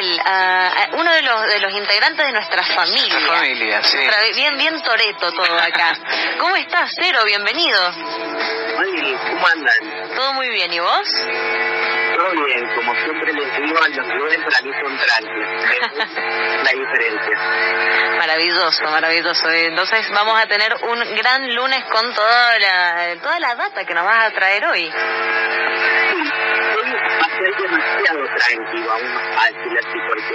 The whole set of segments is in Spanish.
él, a, uno de los, de los integrantes de nuestra familia. Nuestra familia, sí. bien, bien toreto todo acá. ¿Cómo estás, Cero? Bienvenido. Hola, ¿cómo andan? Todo muy bien, ¿y vos? Todo bien, como siempre les digo, los lunes para mí son tranquilos. la diferencia. Maravilloso, maravilloso. Entonces vamos a tener un gran lunes con toda la, toda la data que nos vas a traer hoy. Ser demasiado tranquilo, vamos a decirlo así, porque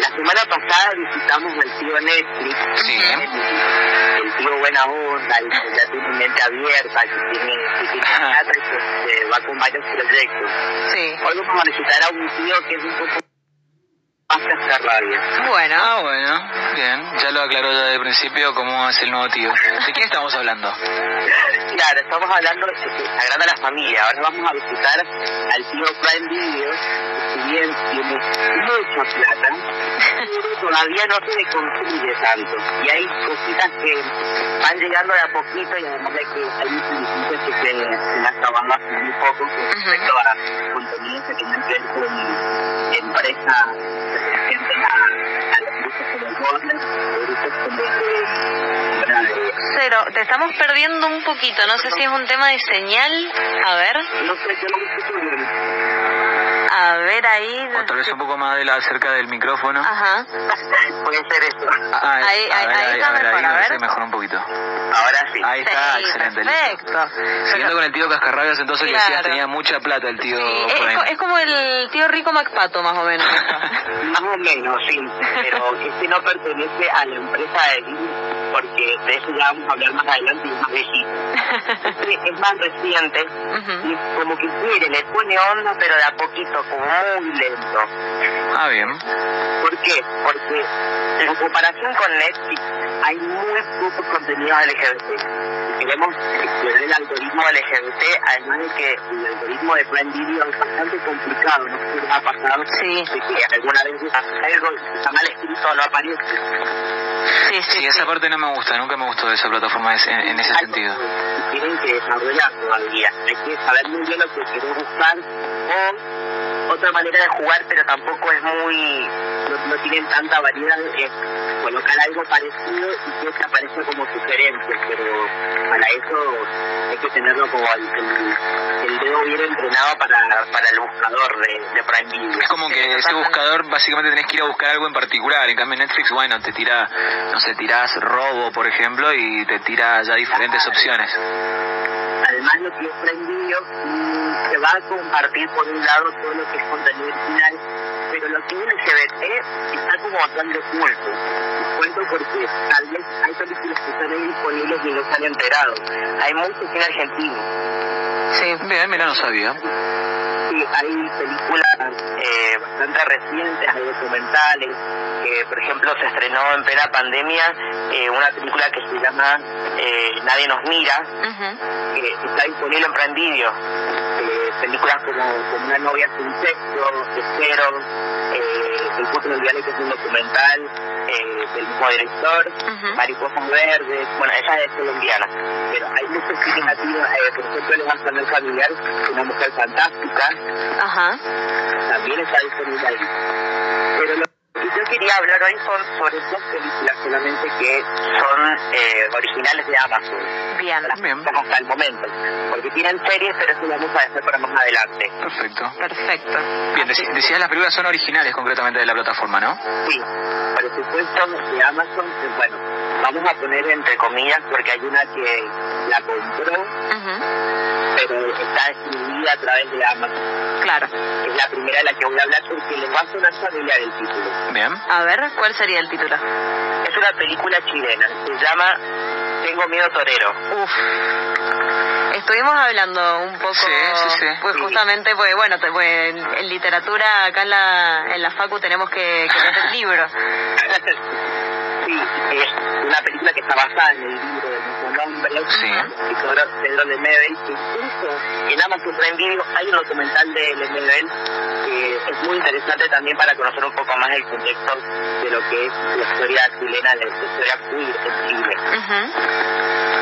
la semana pasada visitamos al tío Netflix. Sí. El tío buena onda, el que ya tiene mente abierta, que tiene, que tiene y que se va con varios proyectos. Sí. Hoy vamos a visitar a un tío que es un poco que rabia. Bueno, Ah, bueno, bien. Ya lo aclaró ya de principio cómo es el nuevo tío. ¿De quién estamos hablando? Claro, estamos hablando de Sagrada la Familia. Ahora vamos a visitar al tío Prime Video, que si bien tiene mucha plata, todavía no se le construye tanto. Y hay cositas que van llegando de a poquito y además de que hay muchos que se, se las trabajando poco con respecto a contenidos que tienen que ver con empresas que representan a, a los grupos como Warner, o grupos como Cero, te estamos perdiendo un poquito. No sé si es un tema de señal. A ver, no sé, yo no me escucho bien. A ver ahí. O tal vez un poco más de la, cerca del micrófono. Ajá. Puede ser eso. Ah, Ahí- a ver, ahí ahí, está a ver, mejor, ahí a ver. mejor un poquito. Ahora sí. Ahí está, Sí, excelente, listo. perfecto. Siguiendo con el tío Cascarrabias, entonces que decías Claro. tenía mucha plata el tío Sí, es, co- es como el tío rico Macpato, más o menos. Más o menos, sí. Pero este no pertenece a la empresa de Disney, porque de eso ya vamos a hablar más adelante y es más viejito. Es más reciente Ujú. y como que quiere, le pone onda, pero de a poquito, como muy lento. Ah, bien. ¿Por qué? Porque en comparación con Netflix hay muy pocos contenidos LGBT. Queremos explorar el algoritmo LGBT, además de que el algoritmo de Prime Video es bastante complicado, no sé si ha pasado Sí. que alguna vez algo está mal escrito no aparece. Sí, sí, Sí, esa parte no me gusta, nunca me gustó de esa plataforma en, en ese sentido. que tienen que desarrollar todavía. Hay que saber muy bien lo que querés buscar o otra manera de jugar, pero tampoco es muy, no, no tienen tanta variedad, es colocar algo parecido y que se aparezca como sugerencia, pero para eso hay que tenerlo como el, el- el dedo bien entrenado para, para el buscador de, de Prime Video. Es como que ese buscador básicamente tenés que ir a buscar algo en particular. En cambio Netflix, bueno, te tira, no sé, tirás robo, por ejemplo, y te tira ya diferentes opciones. Además, lo que es Prime Video mm, se va a compartir por un lado todo lo que es contenido original, pero lo que es LGBT está como oculto. Les cuento porque tal vez hay películas que están ahí disponibles y no se han enterado. Hay mucho cine argentino. Sí. Bien, mira, no sabía. Sí, hay películas eh, bastante recientes, hay documentales. que por ejemplo, se estrenó en plena pandemia eh, una película que se llama eh, Nadie nos mira, que está disponible en Prime Video. Eh, películas como, como Una novia sin sexo, Cero, eh, El Puto del que es un documental eh, del mismo director. Mariposas Verdes, bueno, esa es colombiana. Pero hay muchos cines latinos, eh, por ejemplo, El Evangelio Familiar, Una Mujer Fantástica, Ajá. también está disponible ahí. Pero lo yo quería hablar hoy son sobre dos películas solamente que son eh, originales de Amazon Bien. Bien. como hasta el momento. Porque tienen series, pero eso lo vamos a dejar para más adelante. Perfecto. Perfecto. Bien, decías las películas son originales concretamente de la plataforma, ¿no? Sí, por supuesto de Amazon, bueno, vamos a poner entre comillas porque hay una que la compró, pero está distribuida a través de Amazon. Claro. Es la primera de la que voy a hablar porque le va a sonar familiar el título. Bien. A ver, ¿cuál sería el título? Es una película chilena, se llama Tengo miedo torero. Uf. Estuvimos hablando un poco, Sí, sí, sí. pues justamente, pues bueno, te- pues, en, en literatura acá en la, en la Facu tenemos que, que leer libros. sí, es una película que está basada en el libro del mismo nombre, Sí. y sobre Pedro Lemebel, que incluso en Amazon Prime Video hay un documental de Lemebel que es muy interesante también para conocer un poco más el contexto de lo que es la historia chilena, la historia queer en Chile. Ujú.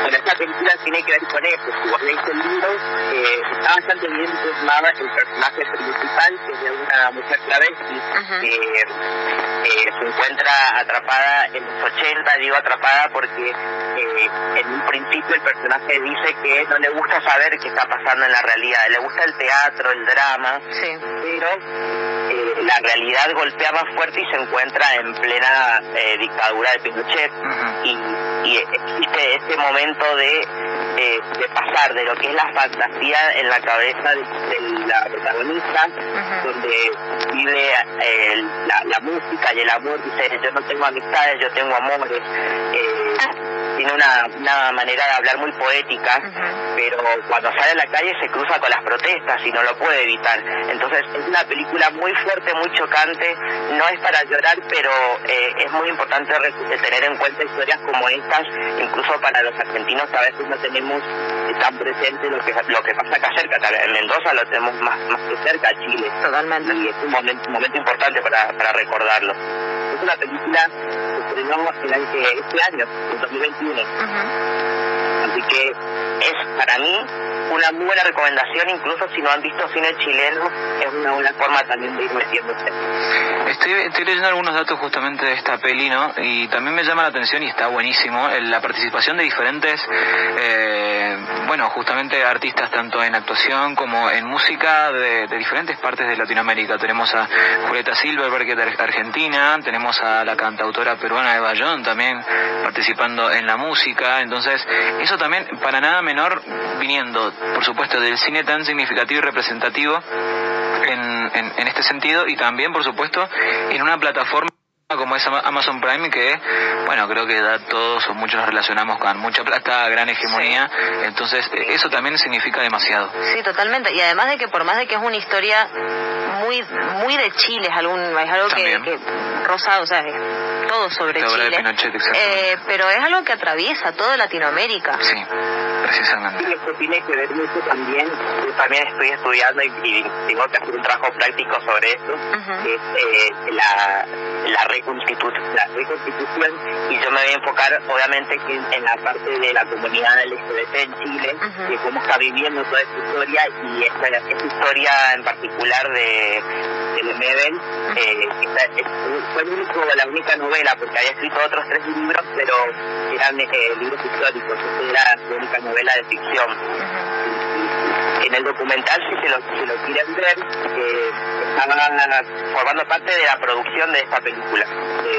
Bueno, esta película tiene que ver con eso. Si vos lees el libro, eh, está bastante bien plasmada el personaje principal, que es de una mujer travesti, que eh, se encuentra atrapada en los 80, digo atrapada porque eh, en un principio el personaje dice que no le gusta saber qué está pasando en la realidad, le gusta el teatro, el drama, Sí. pero la realidad golpea más fuerte y se encuentra en plena eh, dictadura de Pinochet. Y, y existe este momento de, eh, de pasar de lo que es la fantasía en la cabeza de, de la protagonista, donde vive eh, la, la música y el amor, dice, yo no tengo amistades, yo tengo amores. Eh, tiene una, una manera de hablar muy poética, pero cuando sale a la calle se cruza con las protestas y no lo puede evitar. Entonces es una película muy fuerte, muy chocante, no es para llorar, pero eh, es muy importante tener en cuenta historias como estas, incluso para los argentinos a veces no tenemos tan presente lo que lo que pasa acá cerca, en Mendoza lo tenemos más, más que cerca, Chile, Totalmente. y es un momento, un momento importante para, para recordarlo. Es una película que estrenó este año, en 2021. Ujú. Así que es para mí una muy buena recomendación, incluso si no han visto cine chileno, es una buena forma también de ir metiéndose. Estoy, estoy leyendo algunos datos justamente de esta peli, ¿no? Y también me llama la atención y está buenísimo la participación de diferentes, eh, bueno, justamente artistas tanto en actuación como en música de, de diferentes partes de Latinoamérica. Tenemos a Julieta Silverberg, de Argentina, tenemos a la cantautora peruana Eva John también participando en la música. Entonces, eso también para nada menor viniendo, por supuesto, del cine tan significativo y representativo en, en, en este sentido y también, por supuesto, en una plataforma como es Ama- Amazon Prime que, bueno, creo que da todos o muchos nos relacionamos con mucha plata, gran hegemonía, entonces eh, eso también significa demasiado. Sí, totalmente. Y además de que por más de que es una historia muy muy de Chile, es, algún, es algo que, que rosa, o sea, todo sobre Chile. Eh, pero es algo que atraviesa toda Latinoamérica. Sí, precisamente. Y esto tiene que ver mucho también, yo también estoy estudiando y, y tengo que hacer un trabajo práctico sobre esto, Ujú. que es eh, la, la, reconstitu- la reconstitución, y yo me voy a enfocar obviamente en, en la parte de la comunidad LGBT en Chile, Ujú. de cómo está viviendo toda esta historia, y esta, esta historia en particular de, de eh, fue el único, la única novela, porque había escrito otros tres libros, pero eran eh, libros históricos, esta era su única novela de ficción. En el documental, si se lo, si lo quieren ver, eh, formando parte de la producción de esta película, de,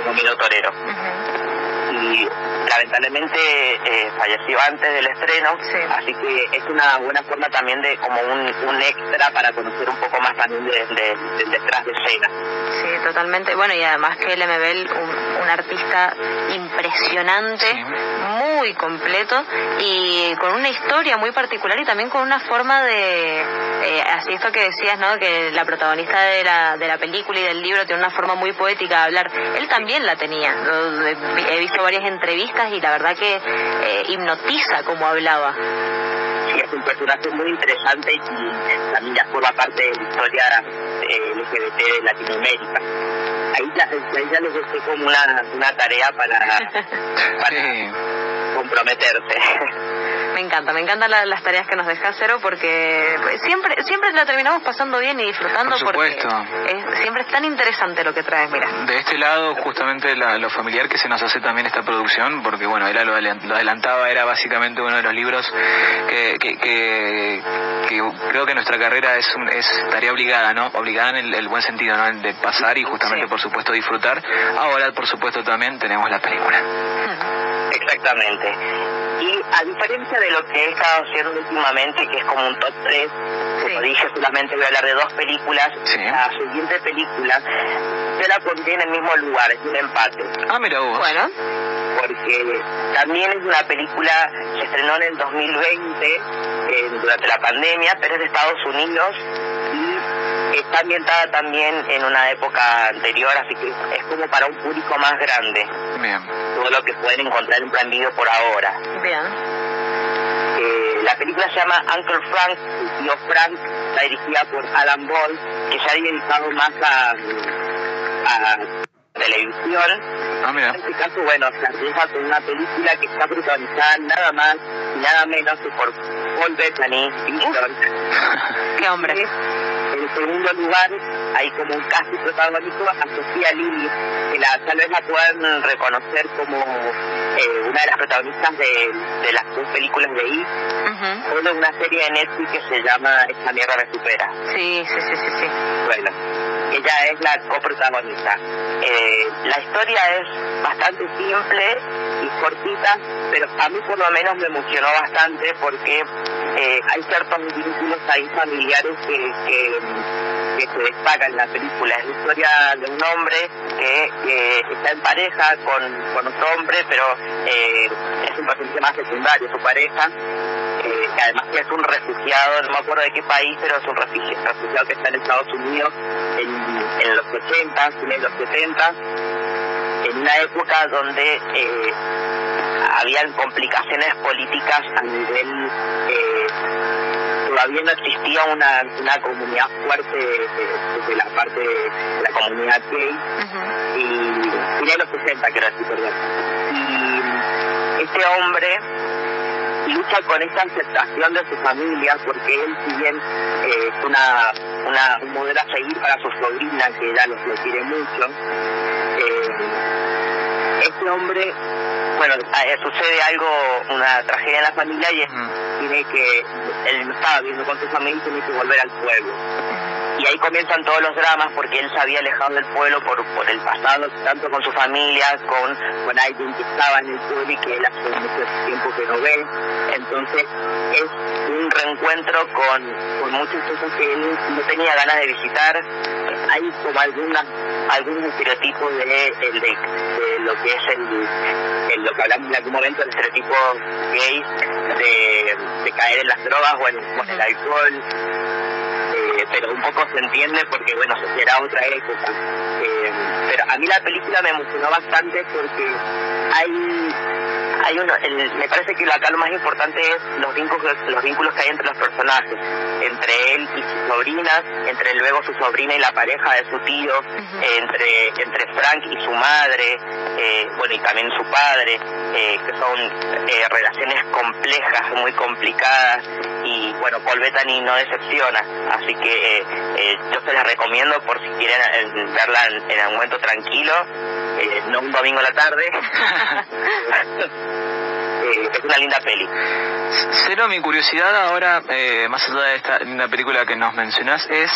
de, de Torero. Y lamentablemente eh, falleció antes del estreno, Sí. así que es una buena forma también de como un, un extra para conocer un poco más también de- detrás de escena. Sí, totalmente. Bueno, y además que LMB, un, un artista impresionante, Sí. muy completo y con una historia muy particular y también con una forma de, eh, así esto que decías, ¿no? Que la protagonista de la, de la película y del libro tiene una forma muy poética de hablar. Él también la tenía. He visto varias entrevistas y la verdad que eh, hipnotiza como hablaba. Sí, es un personaje muy interesante y también ya forma parte de la historia eh, LGBT de Latinoamérica. Ahí ya, ya les dejé como una, una tarea para, para comprometerse. Me encanta, me encantan la- las tareas que nos deja Cero porque siempre siempre la terminamos pasando bien y disfrutando Por supuesto. porque es- siempre es tan interesante lo que traes, mira. De este lado, justamente la- lo familiar que se nos hace también esta producción, porque bueno, era lo, adelan- lo adelantaba, era básicamente uno de los libros que, que, que- que creo que nuestra carrera es, un- es tarea obligada, ¿no? Obligada en el, el buen sentido, ¿no? De pasar y justamente, Sí. por supuesto, disfrutar. Ahora, por supuesto, también tenemos la película. Exactamente. Y a diferencia de lo que he estado haciendo últimamente, que es como un top 3, como Sí. dije, solamente voy a hablar de dos películas. Sí. La siguiente película se la pondría en el mismo lugar, es un empate. Ah, mira vos. Bueno, porque también es una película, se estrenó en el 2020 eh, durante la pandemia, pero es de Estados Unidos está ambientada también en una época anterior, así que es como para un público más grande. Bien. Todo lo que pueden encontrar en plan video por ahora. Bien. Eh, la película se llama Uncle Frank, el tío Frank, está dirigida por Alan Ball, que se ha dedicado más a, a televisión. Ah, mira. En este caso, bueno, se arriesga con una película que está protagonizada nada más y nada menos que por Paul Bettany. Qué hombre. En segundo lugar, hay como un casi protagónico a Sofía Lili, que la, tal vez la puedan reconocer como eh, una de las protagonistas de, de las dos películas de I, o de una serie de Netflix que se llama Esta mierda me supera. Sí, sí, sí, sí, sí. Bueno, ella es la coprotagonista. Eh, la historia es bastante simple y cortita, pero a mí por lo menos me emocionó bastante porque eh, hay ciertos vínculos ahí familiares que, que, se destacan en la película. Es la historia de un hombre que, está en pareja con, con otro hombre, pero eh, es un personaje más secundario, su pareja eh, que además que es un refugiado, no me acuerdo de qué país, pero es un refugi- refugiado que está en Estados Unidos en, en los 80, fines de los 70, en una época donde habían complicaciones políticas a nivel... Eh, todavía no existía una, una comunidad fuerte de, de- de la parte de la comunidad gay Ujú. y de los 60 quiero decir, perdón. Y este hombre lucha con esta aceptación de su familia porque él si bien eh, es una, una, un modelo a seguir para su sobrina que ella lo, lo quiere mucho eh, este hombre bueno eh, sucede algo una tragedia en la familia y es- Mm. tiene que él estaba viviendo con su familia y tiene que volver al pueblo y ahí comienzan todos los dramas porque él se había alejado del pueblo por, por el pasado, tanto con su familia, con, con alguien que estaba en el pueblo y que él hace mucho tiempo que no ve. Entonces es un reencuentro con, con muchas cosas que él no tenía ganas de visitar. Hay como algunas, algunos estereotipos de, de, lo que es el, lo que hablamos en algún momento, el estereotipo gay de, caer en las drogas o en, o en el alcohol pero un poco se entiende porque bueno era otra época. Eh, pero a mí la película me emocionó bastante porque hay hay uno el- me parece que acá lo más importante es los vínculos los vínculos que hay entre los personajes entre él y su sobrina entre luego su sobrina y la pareja de su tío entre entre Frank y su madre eh, bueno y también su padre eh, que son eh, relaciones complejas muy complicadas y bueno Paul Bettany no decepciona así que eh, yo se las recomiendo por si quieren verla en, en algún momento tranquilo eh, no un domingo a la tarde Eh, es una linda peli Cero, mi curiosidad ahora, eh, más allá de esta linda película que nos mencionás, es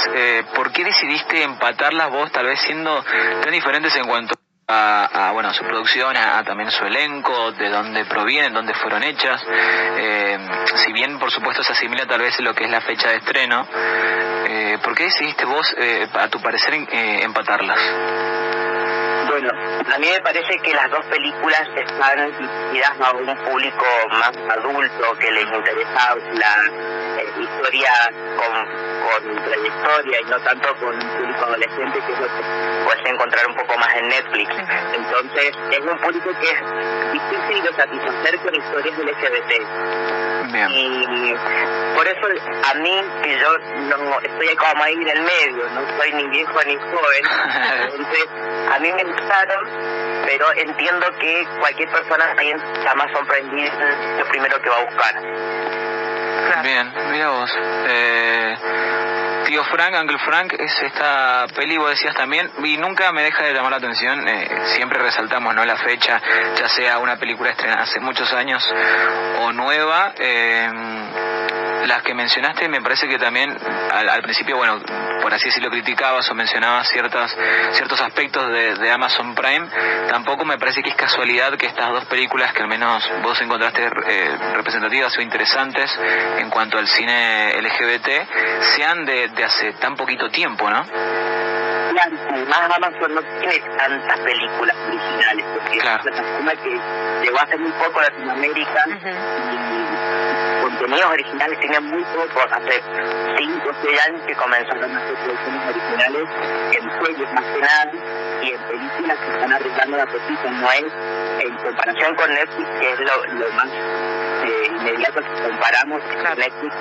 ¿por qué decidiste empatarlas vos, tal vez siendo tan diferentes en cuanto a, a, bueno, su producción, a, a también su elenco, de dónde provienen, dónde fueron hechas? Eh, si bien, por supuesto, se asimila tal vez lo que es la fecha de estreno, eh, ¿por qué decidiste vos, eh, a tu parecer, empatarlas? Bueno, a mí me parece que las dos películas están dirigidas a un público más adulto que les interesa la eh, historia con, con trayectoria y no tanto con un público adolescente que es lo que puedes encontrar un poco más en Netflix. Entonces, es un público que es difícil de satisfacer con historias LGBT. Y por eso a mí, que yo no estoy como ahí en el medio, no soy ni viejo ni joven, entonces a mí me gustaron, pero entiendo que cualquier persona también está más sorprendida es lo primero que va a buscar. Bien, mira vos. Eh, Tío Frank, Uncle Frank, es esta peli, vos decías también, y nunca me deja de llamar la atención, eh, siempre resaltamos no la fecha, ya sea una película estrenada hace muchos años o nueva. eh, las que mencionaste me parece que también al, al principio, bueno, por así decirlo, criticabas o mencionabas ciertas, ciertos aspectos de, de Amazon Prime. Tampoco me parece que es casualidad que estas dos películas que al menos vos encontraste eh, representativas o interesantes en cuanto al cine LGBT sean de, de hace tan poquito tiempo, ¿no? Claro, además Amazon no tiene tantas películas originales, porque Claro. es una plataforma que llegó hace muy poco a Latinoamérica y contenidos originales tienen muy pocos, hace 5 o 6 años que comenzaron a hacer producciones originales en series más que y en películas que están arriesgando la cosita, no es en comparación con Netflix, que es lo, lo más eh, inmediato que comparamos con Netflix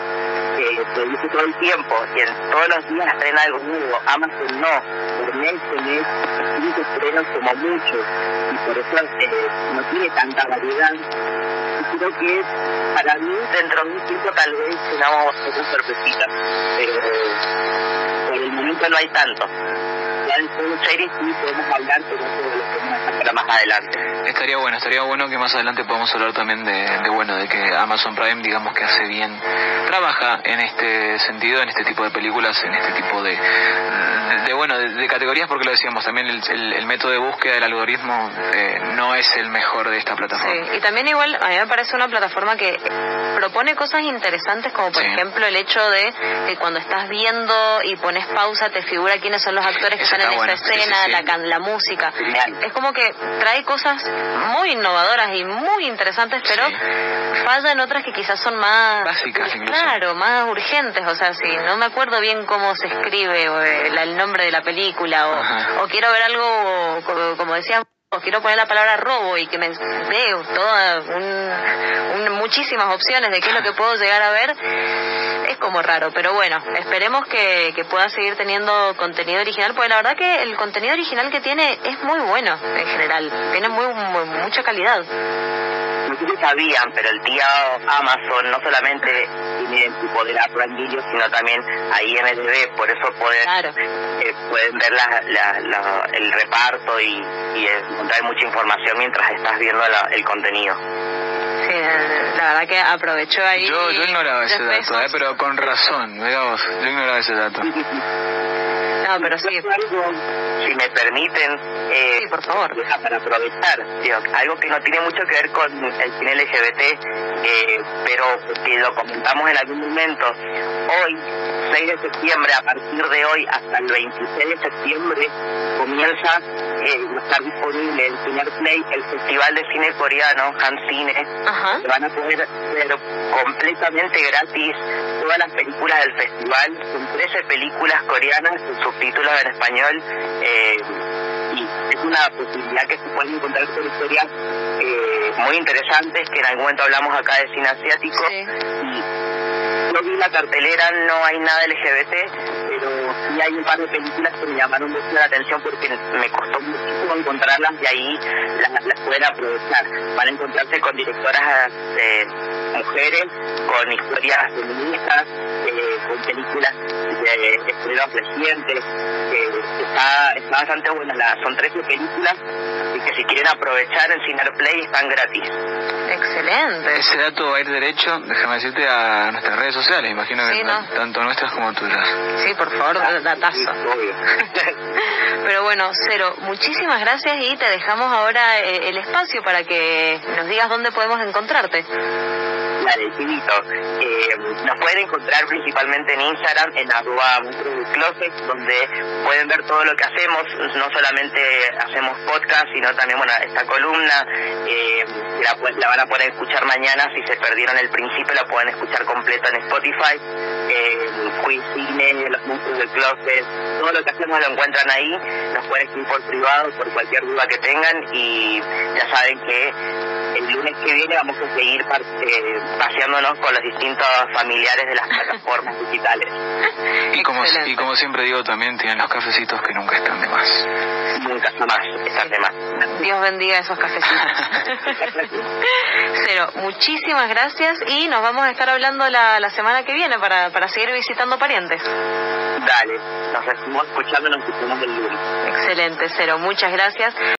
que produce todo el tiempo y en todos los días estrena algo nuevo, Amazon no, por mes en mes, cinco estrenos como mucho y por eso eh, no tiene tanta variedad. Y creo que para mí dentro de un tiempo tal vez tengamos otra sorpresita pero por el momento no hay tanto. Ya en series sí podemos hablar pero de los temas para más adelante Estaría bueno, estaría bueno que más adelante podamos hablar también de, de, bueno, de que Amazon Prime, digamos que hace bien, trabaja en este sentido, en este tipo de películas, en este tipo de, de bueno, de, de categorías, porque lo decíamos, también el, el, el método de búsqueda del algoritmo eh, no es el mejor de esta plataforma. Sí, y también igual a mí me parece una plataforma que propone cosas interesantes, como por Sí. ejemplo el hecho de que cuando estás viendo y pones pausa te figura quiénes son los actores que Eso están en esa bueno, escena, sí, sí. La, la música. Es como que trae cosas muy innovadoras y muy interesantes, pero Sí. falla en otras que quizás son más... Básicas, incluso. Claro, más urgentes. O sea, si no me acuerdo bien cómo se escribe o el, el nombre de la película o, quiero ver algo, como, decía o quiero poner la palabra robo y que me dé toda un, muchísimas opciones de qué es lo que puedo llegar a ver es como raro pero bueno esperemos que, que pueda seguir teniendo contenido original porque la verdad que el contenido original que tiene es muy bueno en general tiene muy, muy- mucha calidad no sabían, pero el tío Amazon no solamente tiene en su poder a sino también a IMDB, por eso claro eh, pueden ver la, la- la- el reparto y, y encontrar mucha información mientras estás viendo la- el contenido. Sí, la verdad que aprovechó ahí Yo, yo ignoraba ese dato, eh, pero con razón, mira vos, yo ignoraba ese dato. no pero sí. Si me permiten, eh, sí por favor. deja para aprovechar, algo que no tiene mucho que ver con el cine LGBT, eh, pero que lo comentamos en algún momento. Hoy, 6 de septiembre, a partir de hoy hasta el 26 de septiembre, comienza eh, va a estar disponible en Cineplay el Festival de Cine Coreano, Han Cine, ajá. Se van a poder ver completamente gratis todas las películas del festival. Son 13 películas coreanas con subtítulos en español. eh, y es una posibilidad que se pueden encontrar con historias eh, muy interesantes que en algún momento hablamos acá de cine asiático. sí Y yo vi la cartelera, no hay nada LGBT, pero sí hay un par de películas que me llamaron mucho la atención porque me costó muchísimo encontrarlas y ahí las, las pueden aprovechar. Van a encontrarse con directoras eh, mujeres, con historias feministas, eh, con películas de estrenos recientes, que está, está bastante buena. La, son 13 películas y que si quieren aprovechar en Cineplay están gratis. Excelente Ese dato va a ir derecho, déjame decirte, a nuestras redes sociales, imagino que Sí, ¿no? tanto nuestras como tuyas. sí por favor Sí, datazo obvio. Pero bueno, Cero, muchísimas gracias y te dejamos ahora eh, el espacio para que nos digas dónde podemos encontrarte. Dale, infinito. Eh, nos pueden encontrar principalmente en Instagram, en arroba Closet, donde pueden ver todo lo que hacemos. No solamente hacemos podcast, sino también bueno, esta columna. eh, la, la van a poder escuchar mañana. Si se perdieron el principio, la pueden escuchar completa en Spotify. Eh, Cine, Los Monstruos del Closet, todo lo que hacemos lo encuentran ahí. Nos pueden escribir por privado, por cualquier duda que tengan. Y ya saben que el lunes que viene vamos a seguir par- eh, paseándonos con los distintos familiares de las plataformas digitales. Y como, Excelente. y como siempre digo, también tienen los cafecitos que nunca están de más. Nunca jamás estar de más. Dios bendiga esos cafecitos. Cero, muchísimas gracias y nos vamos a estar hablando la, la semana que viene para, para seguir visitando parientes. Dale, nos estamos escuchando, nos escuchamos el lunes. Excelente, Cero, muchas gracias.